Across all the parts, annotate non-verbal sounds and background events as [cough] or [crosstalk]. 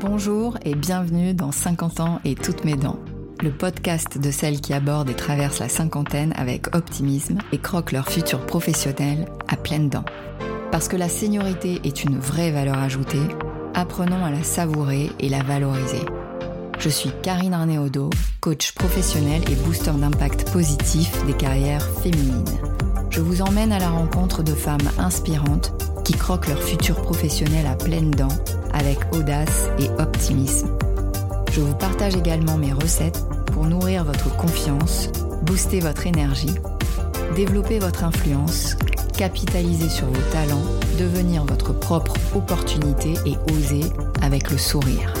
Bonjour et bienvenue dans 50 ans et toutes mes dents, le podcast de celles qui abordent et traversent la cinquantaine avec optimisme et croquent leur futur professionnel à pleines dents. Parce que la seniorité est une vraie valeur ajoutée, apprenons à la savourer et la valoriser. Je suis Karine Arnéodo, coach professionnel et booster d'impact positif des carrières féminines. Je vous emmène à la rencontre de femmes inspirantes qui croquent leur futur professionnel à pleines dents avec audace et optimisme. Je vous partage également mes recettes pour nourrir votre confiance, booster votre énergie, développer votre influence, capitaliser sur vos talents, devenir votre propre opportunité et oser avec le sourire.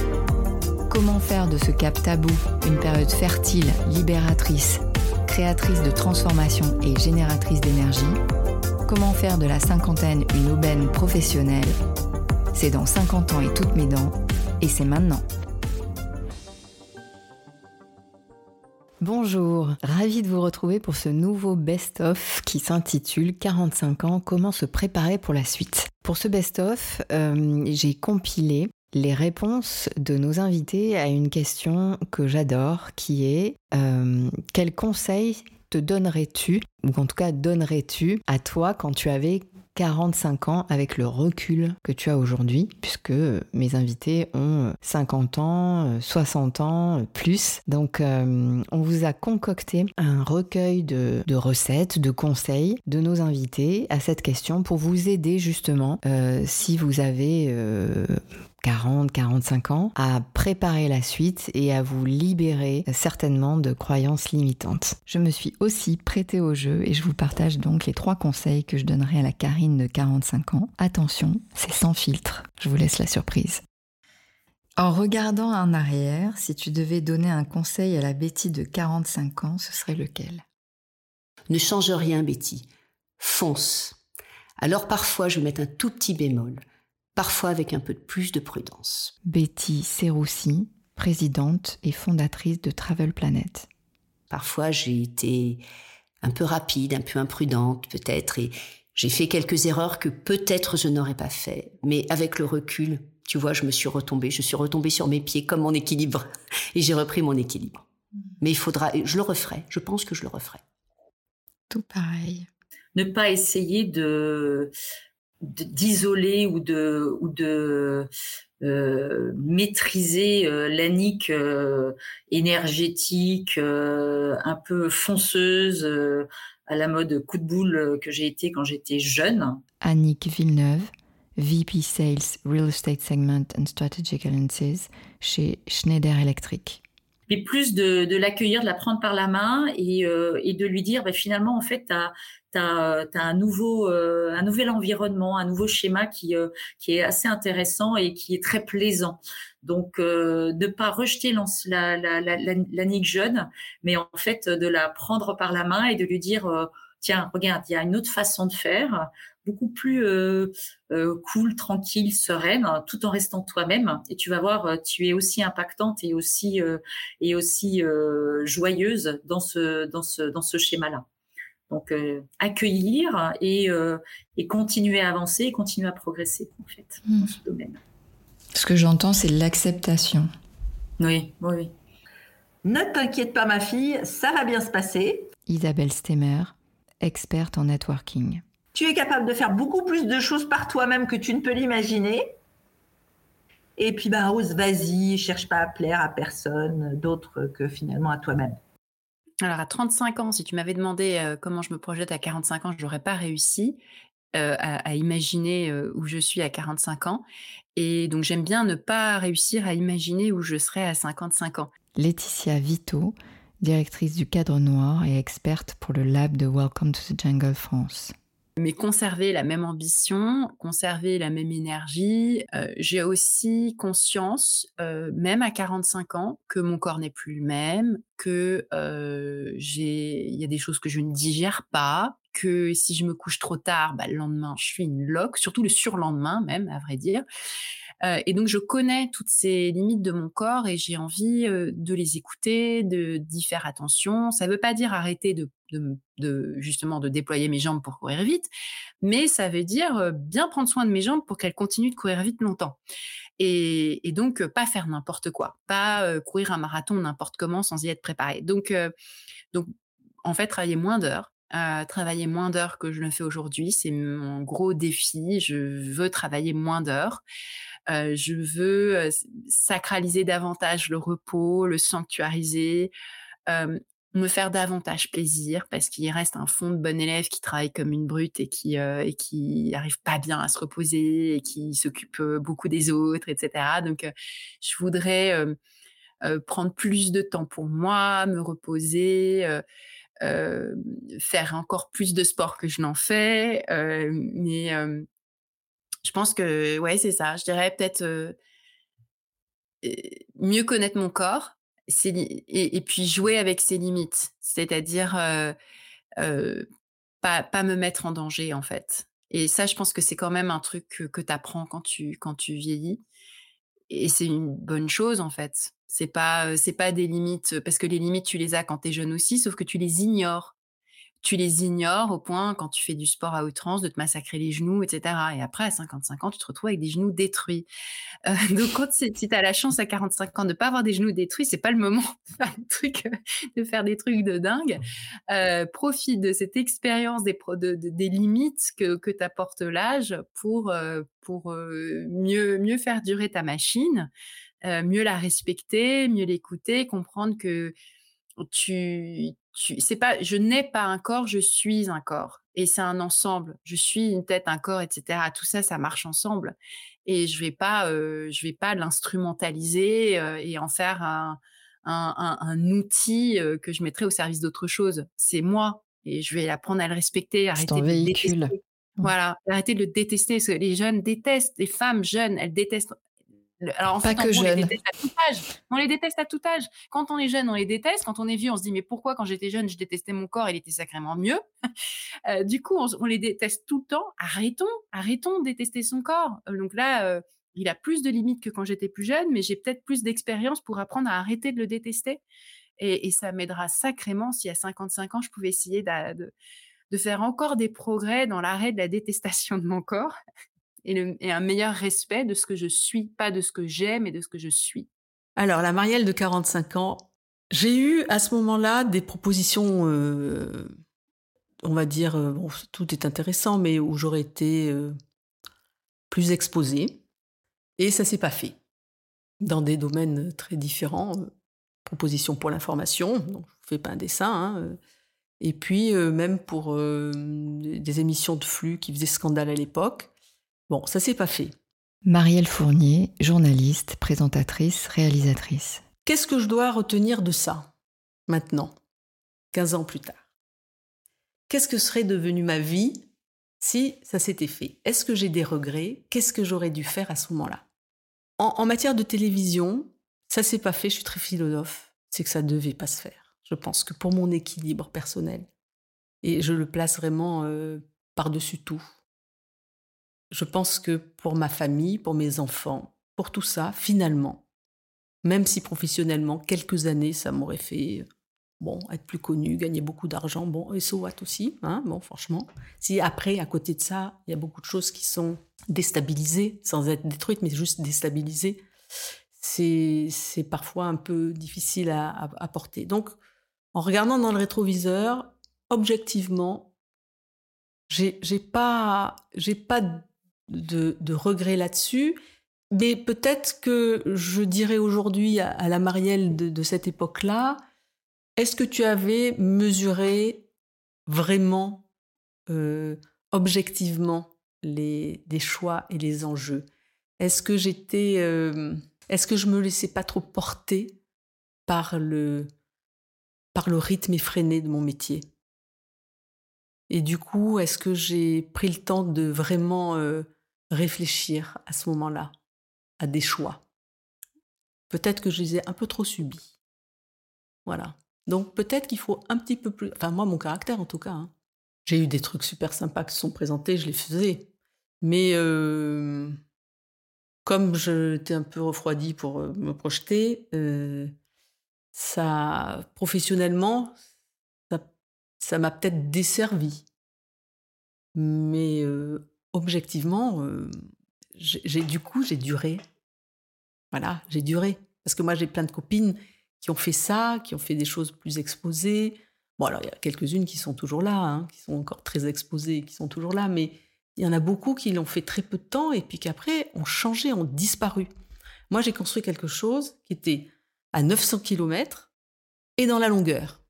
Comment faire de ce cap tabou une période fertile, libératrice, créatrice de transformation et génératrice d'énergie? Comment faire de la cinquantaine une aubaine professionnelle? C'est dans 50 ans et toutes mes dents, et c'est maintenant. Bonjour, ravi de vous retrouver pour ce nouveau best-of qui s'intitule 45 ans, comment se préparer pour la suite. Pour ce best-of, euh, j'ai compilé les réponses de nos invités à une question que j'adore, qui est euh, quels conseils te donnerais-tu, ou en tout cas donnerais-tu à toi quand tu avais 45 ans avec le recul que tu as aujourd'hui, puisque mes invités ont 50 ans, 60 ans, plus. Donc euh, on vous a concocté un recueil de, recettes, de conseils de nos invités à cette question pour vous aider justement euh, si vous avez... Euh, 40, 45 ans, à préparer la suite et à vous libérer certainement de croyances limitantes. Je me suis aussi prêtée au jeu et je vous partage donc les trois conseils que je donnerai à la Karine de 45 ans. Attention, c'est sans filtre. Je vous laisse la surprise. En regardant en arrière, si tu devais donner un conseil à la Betty de 45 ans, ce serait lequel? Ne change rien, Betty. Fonce. Alors parfois, je vais mettre un tout petit bémol parfois avec un peu plus de prudence. Betty Serroussi, présidente et fondatrice de Travel Planet. Parfois j'ai été un peu rapide, un peu imprudente peut-être, et j'ai fait quelques erreurs que peut-être je n'aurais pas fait. Mais avec le recul, tu vois, je me suis retombée, je suis retombée sur mes pieds comme mon équilibre, [laughs] et j'ai repris mon équilibre. Mais il faudra, je le referai, je pense que je le referai. Tout pareil. Ne pas essayer de d'isoler ou de euh, maîtriser euh, l'anique euh, énergétique un peu fonceuse à la mode coup de boule que j'ai été quand j'étais jeune. Annick Villeneuve, VP Sales Real Estate Segment and Strategic Alliances chez Schneider Electric mais plus de, de l'accueillir, de la prendre par la main et, et de lui dire, bah, finalement, en fait, tu as, un nouveau euh, un nouvel environnement, un nouveau schéma qui euh, qui est assez intéressant et qui est très plaisant. Donc euh, ne pas rejeter la la, la, la, nique jeune, mais en fait de la prendre par la main et de lui dire tiens regarde il y a une autre façon de faire beaucoup plus cool, tranquille, sereine, tout en restant toi-même. Et tu vas voir, tu es aussi impactante et aussi et aussi joyeuse dans ce dans ce dans ce schéma-là. Donc euh, accueillir et, euh, et, continuer à avancer, continuer à progresser en fait dans hmm. ce domaine. Ce que j'entends, c'est l'acceptation. Oui, oui, Ne t'inquiète pas, ma fille, ça va bien se passer. Isabelle Stemmer, experte en networking. Tu es capable de faire beaucoup plus de choses par toi-même que tu ne peux l'imaginer. Et puis, bah, ose, vas-y, cherche pas à plaire à personne d'autre que finalement à toi-même. Alors à 35 ans, si tu m'avais demandé comment je me projette à 45 ans, je n'aurais pas réussi à, imaginer où je suis à 45 ans. Et donc j'aime bien ne pas réussir à imaginer où je serai à 55 ans. Laetitia Vito, directrice du cadre noir et experte pour le lab de Welcome to the Jungle France mais conserver la même ambition, conserver la même énergie. Euh, j'ai aussi conscience, euh, même à 45 ans, que mon corps n'est plus le même, que euh, il y a des choses que je ne digère pas, que si je me couche trop tard, bah, le lendemain, je suis une loque, surtout le surlendemain même, à vrai dire. Euh, et donc, je connais toutes ces limites de mon corps et j'ai envie euh, de les écouter, de d'y faire attention. Ça ne veut pas dire arrêter de, justement de déployer mes jambes pour courir vite, mais ça veut dire euh, bien prendre soin de mes jambes pour qu'elles continuent de courir vite longtemps. Et, donc, pas faire n'importe quoi, pas courir un marathon n'importe comment sans y être préparé. Donc en fait, travailler moins d'heures, travailler moins d'heures que je le fais aujourd'hui. C'est mon gros défi. Je veux travailler moins d'heures. Je veux sacraliser davantage le repos, le sanctuariser, me faire davantage plaisir parce qu'il reste un fond de bon élève qui travaille comme une brute et qui et qui arrive pas bien à se reposer et qui s'occupe beaucoup des autres, etc. Donc, je voudrais prendre plus de temps pour moi, me reposer. faire encore plus de sport que je n'en fais, mais je pense que, ouais, c'est ça. Je dirais peut-être mieux connaître mon corps et, puis jouer avec ses limites. C'est-à-dire pas, me mettre en danger, en fait. Et ça, je pense que c'est quand même un truc que, que tu apprends quand tu, quand tu vieillis. Et c'est une bonne chose, en fait. C'est pas, c'est pas des limites, parce que les limites, tu les as quand tu es jeune aussi, sauf que tu les ignores tu les ignores au point, quand tu fais du sport à outrance, de te massacrer les genoux, etc. Et après, à 55 ans, tu te retrouves avec des genoux détruits. Euh, [laughs] donc, quand, si tu as la chance à 45 ans de ne pas avoir des genoux détruits, c'est pas le moment [laughs] de faire des trucs, de, faire des trucs de dingue. Euh, profite de cette expérience des, des limites que, que t'apporte l'âge pour, euh, pour mieux, mieux faire durer ta machine, mieux la respecter, mieux l'écouter, comprendre que tu, c'est pas, je n'ai pas un corps, je suis un corps. Et c'est un ensemble. Je suis une tête, un corps, etc. Tout ça, ça marche ensemble. Et je vais pas, euh, je vais pas l'instrumentaliser euh, et en faire un, un, un, outil euh, que je mettrai au service d'autre chose. C'est moi. Et je vais apprendre à le respecter, arrêter de véhicule. détester. Mmh. Voilà, arrêter de le détester. les jeunes détestent, les femmes jeunes, elles détestent alors en fait, que on les déteste à tout âge. On les déteste à tout âge. Quand on est jeune, on les déteste. Quand on est vieux, on se dit mais pourquoi quand j'étais jeune, je détestais mon corps, il était sacrément mieux? [laughs] Euh, du coup, on, les déteste tout le temps. Arrêtons, arrêtons de détester son corps. Euh, donc là, euh, il a plus de limites que quand j'étais plus jeune, mais j'ai peut-être plus d'expérience pour apprendre à arrêter de le détester. Et, ça m'aidera sacrément si à 55 ans, je pouvais essayer de faire encore des progrès dans l'arrêt de la détestation de mon corps et, un meilleur respect de ce que je suis, pas de ce que j'aime, mais de ce que je suis. Alors, la Marielle de 45 ans, j'ai eu à ce moment-là des propositions, euh, on va dire, euh, tout est intéressant, mais où j'aurais été euh, plus exposée. Et ça s'est pas fait. Dans des domaines très différents. propositions pour l'information, je fais pas un dessin. Hein, et puis, même pour des émissions de flux qui faisaient scandale à l'époque. Bon, ça s'est pas fait. Marielle Fournier, journaliste, présentatrice, réalisatrice. Qu'est-ce que je dois retenir de ça, maintenant, 15 ans plus tard? Qu'est-ce que serait devenue ma vie si ça s'était fait? Est-ce que j'ai des regrets? Qu'est-ce que j'aurais dû faire à ce moment-là? En, matière de télévision, ça s'est pas fait, je suis très philosophe, c'est que ça devait pas se faire. Je pense que pour mon équilibre personnel, et je le place vraiment euh, par-dessus tout, je pense que pour ma famille, pour mes enfants, pour tout ça, finalement, même si professionnellement, quelques années, ça m'aurait fait bon, être plus connu, gagner beaucoup d'argent, bon, et so what aussi, hein, bon, franchement. Si après, à côté de ça, il y a beaucoup de choses qui sont déstabilisées, sans être détruites, mais juste déstabilisées, c'est, parfois un peu difficile à, porter. Donc, en regardant dans le rétroviseur, objectivement, j'ai pas, j'ai pas de, de regrets là-dessus. Mais peut-être que je dirais aujourd'hui à, la Marielle de, cette époque-là, est-ce que tu avais mesuré vraiment, euh, objectivement, les, choix et les enjeux? Est-ce que j'étais, euh, est-ce que je me laissais pas trop porter par le, par le rythme effréné de mon métier? Et du coup, est-ce que j'ai pris le temps de vraiment euh, réfléchir à ce moment-là à des choix. Peut-être que je les ai un peu trop subis. Voilà. Donc peut-être qu'il faut un petit peu plus... Enfin moi, mon caractère en tout cas. Hein. J'ai eu des trucs super sympas qui sont présentés, je les faisais. Mais euh, comme j'étais un peu refroidi pour euh, me projeter, euh, ça, professionnellement, ça m'a peut-être desservi. Mais euh, objectivement, j'ai du coup, j'ai duré. Voilà, j'ai duré. Parce que moi, j'ai plein de copines qui ont fait ça, qui ont fait des choses plus exposées. Bon, alors, il y a quelques-unes qui sont toujours là, hein, qui sont encore très exposées, qui sont toujours là, mais il y en a beaucoup qui l'ont fait très peu de temps et puis qu'après ont changé, ont disparu. Moi, j'ai construit quelque chose qui était à 900 km et dans la longueur.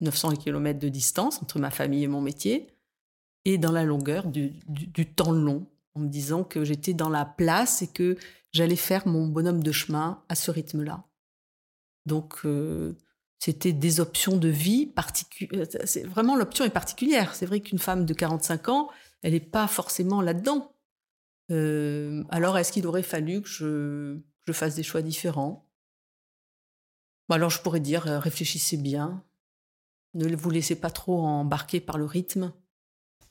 900 km de distance entre ma famille et mon métier et dans la longueur du, temps long, en me disant que j'étais dans la place et que j'allais faire mon bonhomme de chemin à ce rythme-là. Donc, euh, c'était des options de vie particulières. Euh, vraiment, l'option est particulière. C'est vrai qu'une femme de 45 ans, elle n'est pas forcément là-dedans. Euh, alors, est-ce qu'il aurait fallu que je, fasse des choix différents? Alors, je pourrais dire, réfléchissez bien, ne vous laissez pas trop embarquer par le rythme.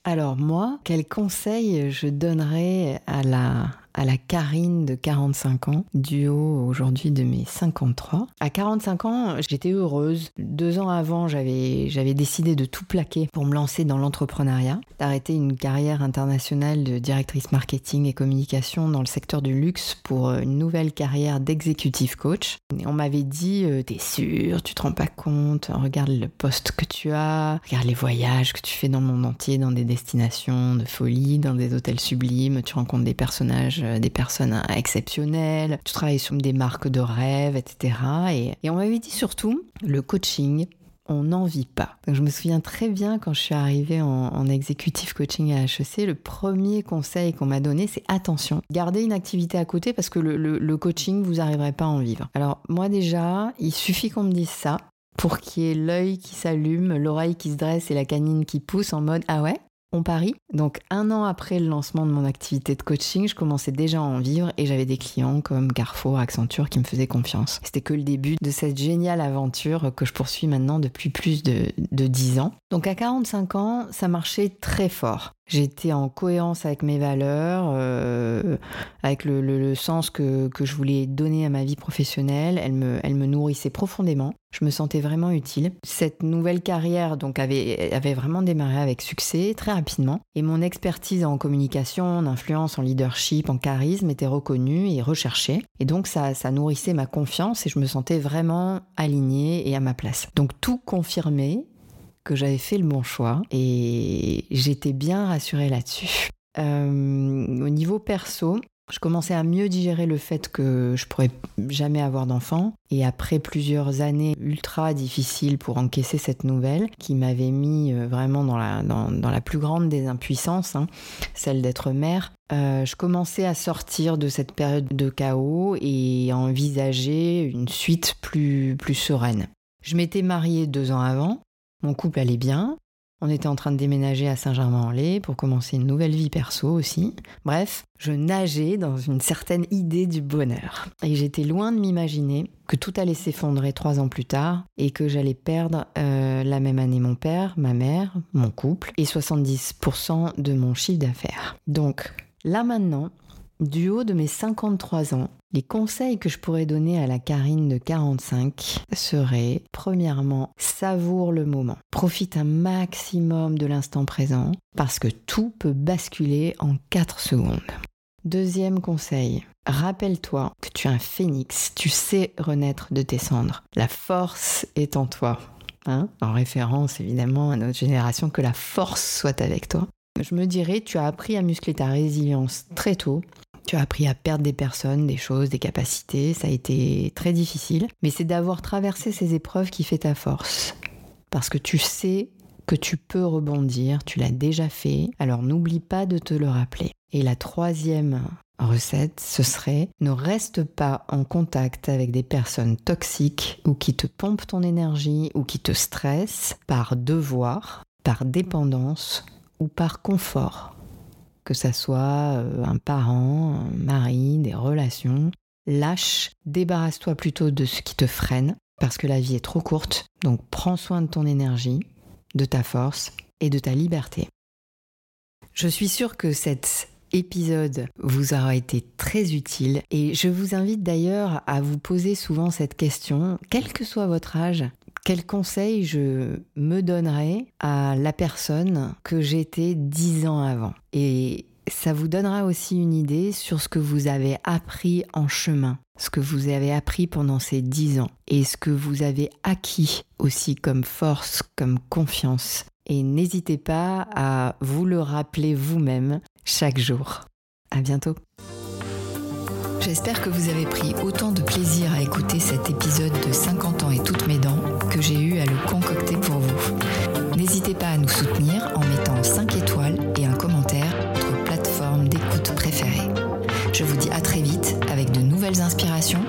Alors moi, quel conseil je donnerais à la, à la Karine de 45 ans, du haut aujourd'hui de mes 53. À 45 ans, j'étais heureuse. Deux ans avant, j'avais, décidé de tout plaquer pour me lancer dans l'entrepreneuriat, d'arrêter une carrière internationale de directrice marketing et communication dans le secteur du luxe pour une nouvelle carrière d'executive coach. On m'avait dit, euh, t'es sûr, tu te rends pas compte, regarde le poste que tu as, regarde les voyages que tu fais dans le monde entier, dans des destinations de folie, dans des hôtels sublimes, tu rencontres des personnages euh, des personnes exceptionnelles, tu travailles sur des marques de rêve, etc. Et, on m'avait dit surtout, le coaching, on n'en vit pas. je me souviens très bien quand je suis arrivée en, exécutif coaching à HEC, le premier conseil qu'on m'a donné, c'est attention, gardez une activité à côté parce que le, coaching, vous n'arriverez pas à en vivre. Alors moi déjà, il suffit qu'on me dise ça pour qu'il y ait l'œil qui s'allume, l'oreille qui se dresse et la canine qui pousse en mode ah ouais, Paris. Donc un an après le lancement de mon activité de coaching, je commençais déjà à en vivre et j'avais des clients comme Carrefour, Accenture qui me faisaient confiance. C'était que le début de cette géniale aventure que je poursuis maintenant depuis plus de, de 10 ans. Donc à 45 ans, ça marchait très fort. J'étais en cohérence avec mes valeurs, euh, avec le, sens que, je voulais donner à ma vie professionnelle. Elle me, elle me nourrissait profondément. Je me sentais vraiment utile. Cette nouvelle carrière donc avait, avait vraiment démarré avec succès très rapidement. Et mon expertise en communication, en influence, en leadership, en charisme était reconnue et recherchée. Et donc ça, ça nourrissait ma confiance et je me sentais vraiment alignée et à ma place. Donc tout confirmé que j'avais fait le bon choix et j'étais bien rassurée là-dessus. Euh, au niveau perso, je commençais à mieux digérer le fait que je pourrais jamais avoir d'enfant. Et après plusieurs années ultra difficiles pour encaisser cette nouvelle, qui m'avait mis euh, vraiment dans la, dans, la plus grande des impuissances, hein, celle d'être mère, euh, je commençais à sortir de cette période de chaos et à envisager une suite plus, plus sereine. Je m'étais mariée deux ans avant, mon couple allait bien. On était en train de déménager à Saint-Germain-en-Laye pour commencer une nouvelle vie perso aussi. Bref, je nageais dans une certaine idée du bonheur. Et j'étais loin de m'imaginer que tout allait s'effondrer trois ans plus tard et que j'allais perdre euh, la même année mon père, ma mère, mon couple et 70% de mon chiffre d'affaires. Donc là maintenant, du haut de mes 53 ans, les conseils que je pourrais donner à la Karine de 45 seraient, premièrement, savoure le moment. Profite un maximum de l'instant présent parce que tout peut basculer en 4 secondes. Deuxième conseil, rappelle-toi que tu es un phénix, tu sais renaître de tes cendres. La force est en toi. Hein en référence évidemment à notre génération, que la force soit avec toi. Je me dirais, tu as appris à muscler ta résilience très tôt tu as appris à perdre des personnes, des choses, des capacités. Ça a été très difficile. Mais c'est d'avoir traversé ces épreuves qui fait ta force. Parce que tu sais que tu peux rebondir, tu l'as déjà fait, alors n'oublie pas de te le rappeler. Et la troisième recette, ce serait ne reste pas en contact avec des personnes toxiques ou qui te pompent ton énergie ou qui te stressent par devoir, par dépendance ou par confort que ça soit euh, un parent, un mari, des relations. Lâche, débarrasse-toi plutôt de ce qui te freine, parce que la vie est trop courte, donc prends soin de ton énergie, de ta force et de ta liberté. Je suis sûre que cette épisode vous aura été très utile et je vous invite d'ailleurs à vous poser souvent cette question, quel que soit votre âge, quel conseil je me donnerais à la personne que j'étais dix ans avant Et ça vous donnera aussi une idée sur ce que vous avez appris en chemin, ce que vous avez appris pendant ces dix ans et ce que vous avez acquis aussi comme force, comme confiance. Et n'hésitez pas à vous le rappeler vous-même chaque jour. À bientôt. J'espère que vous avez pris autant de plaisir à écouter cet épisode de 50 ans et toutes mes dents j'ai eu à le concocter pour vous. N'hésitez pas à nous soutenir en mettant 5 étoiles et un commentaire sur votre plateforme d'écoute préférée. Je vous dis à très vite avec de nouvelles inspirations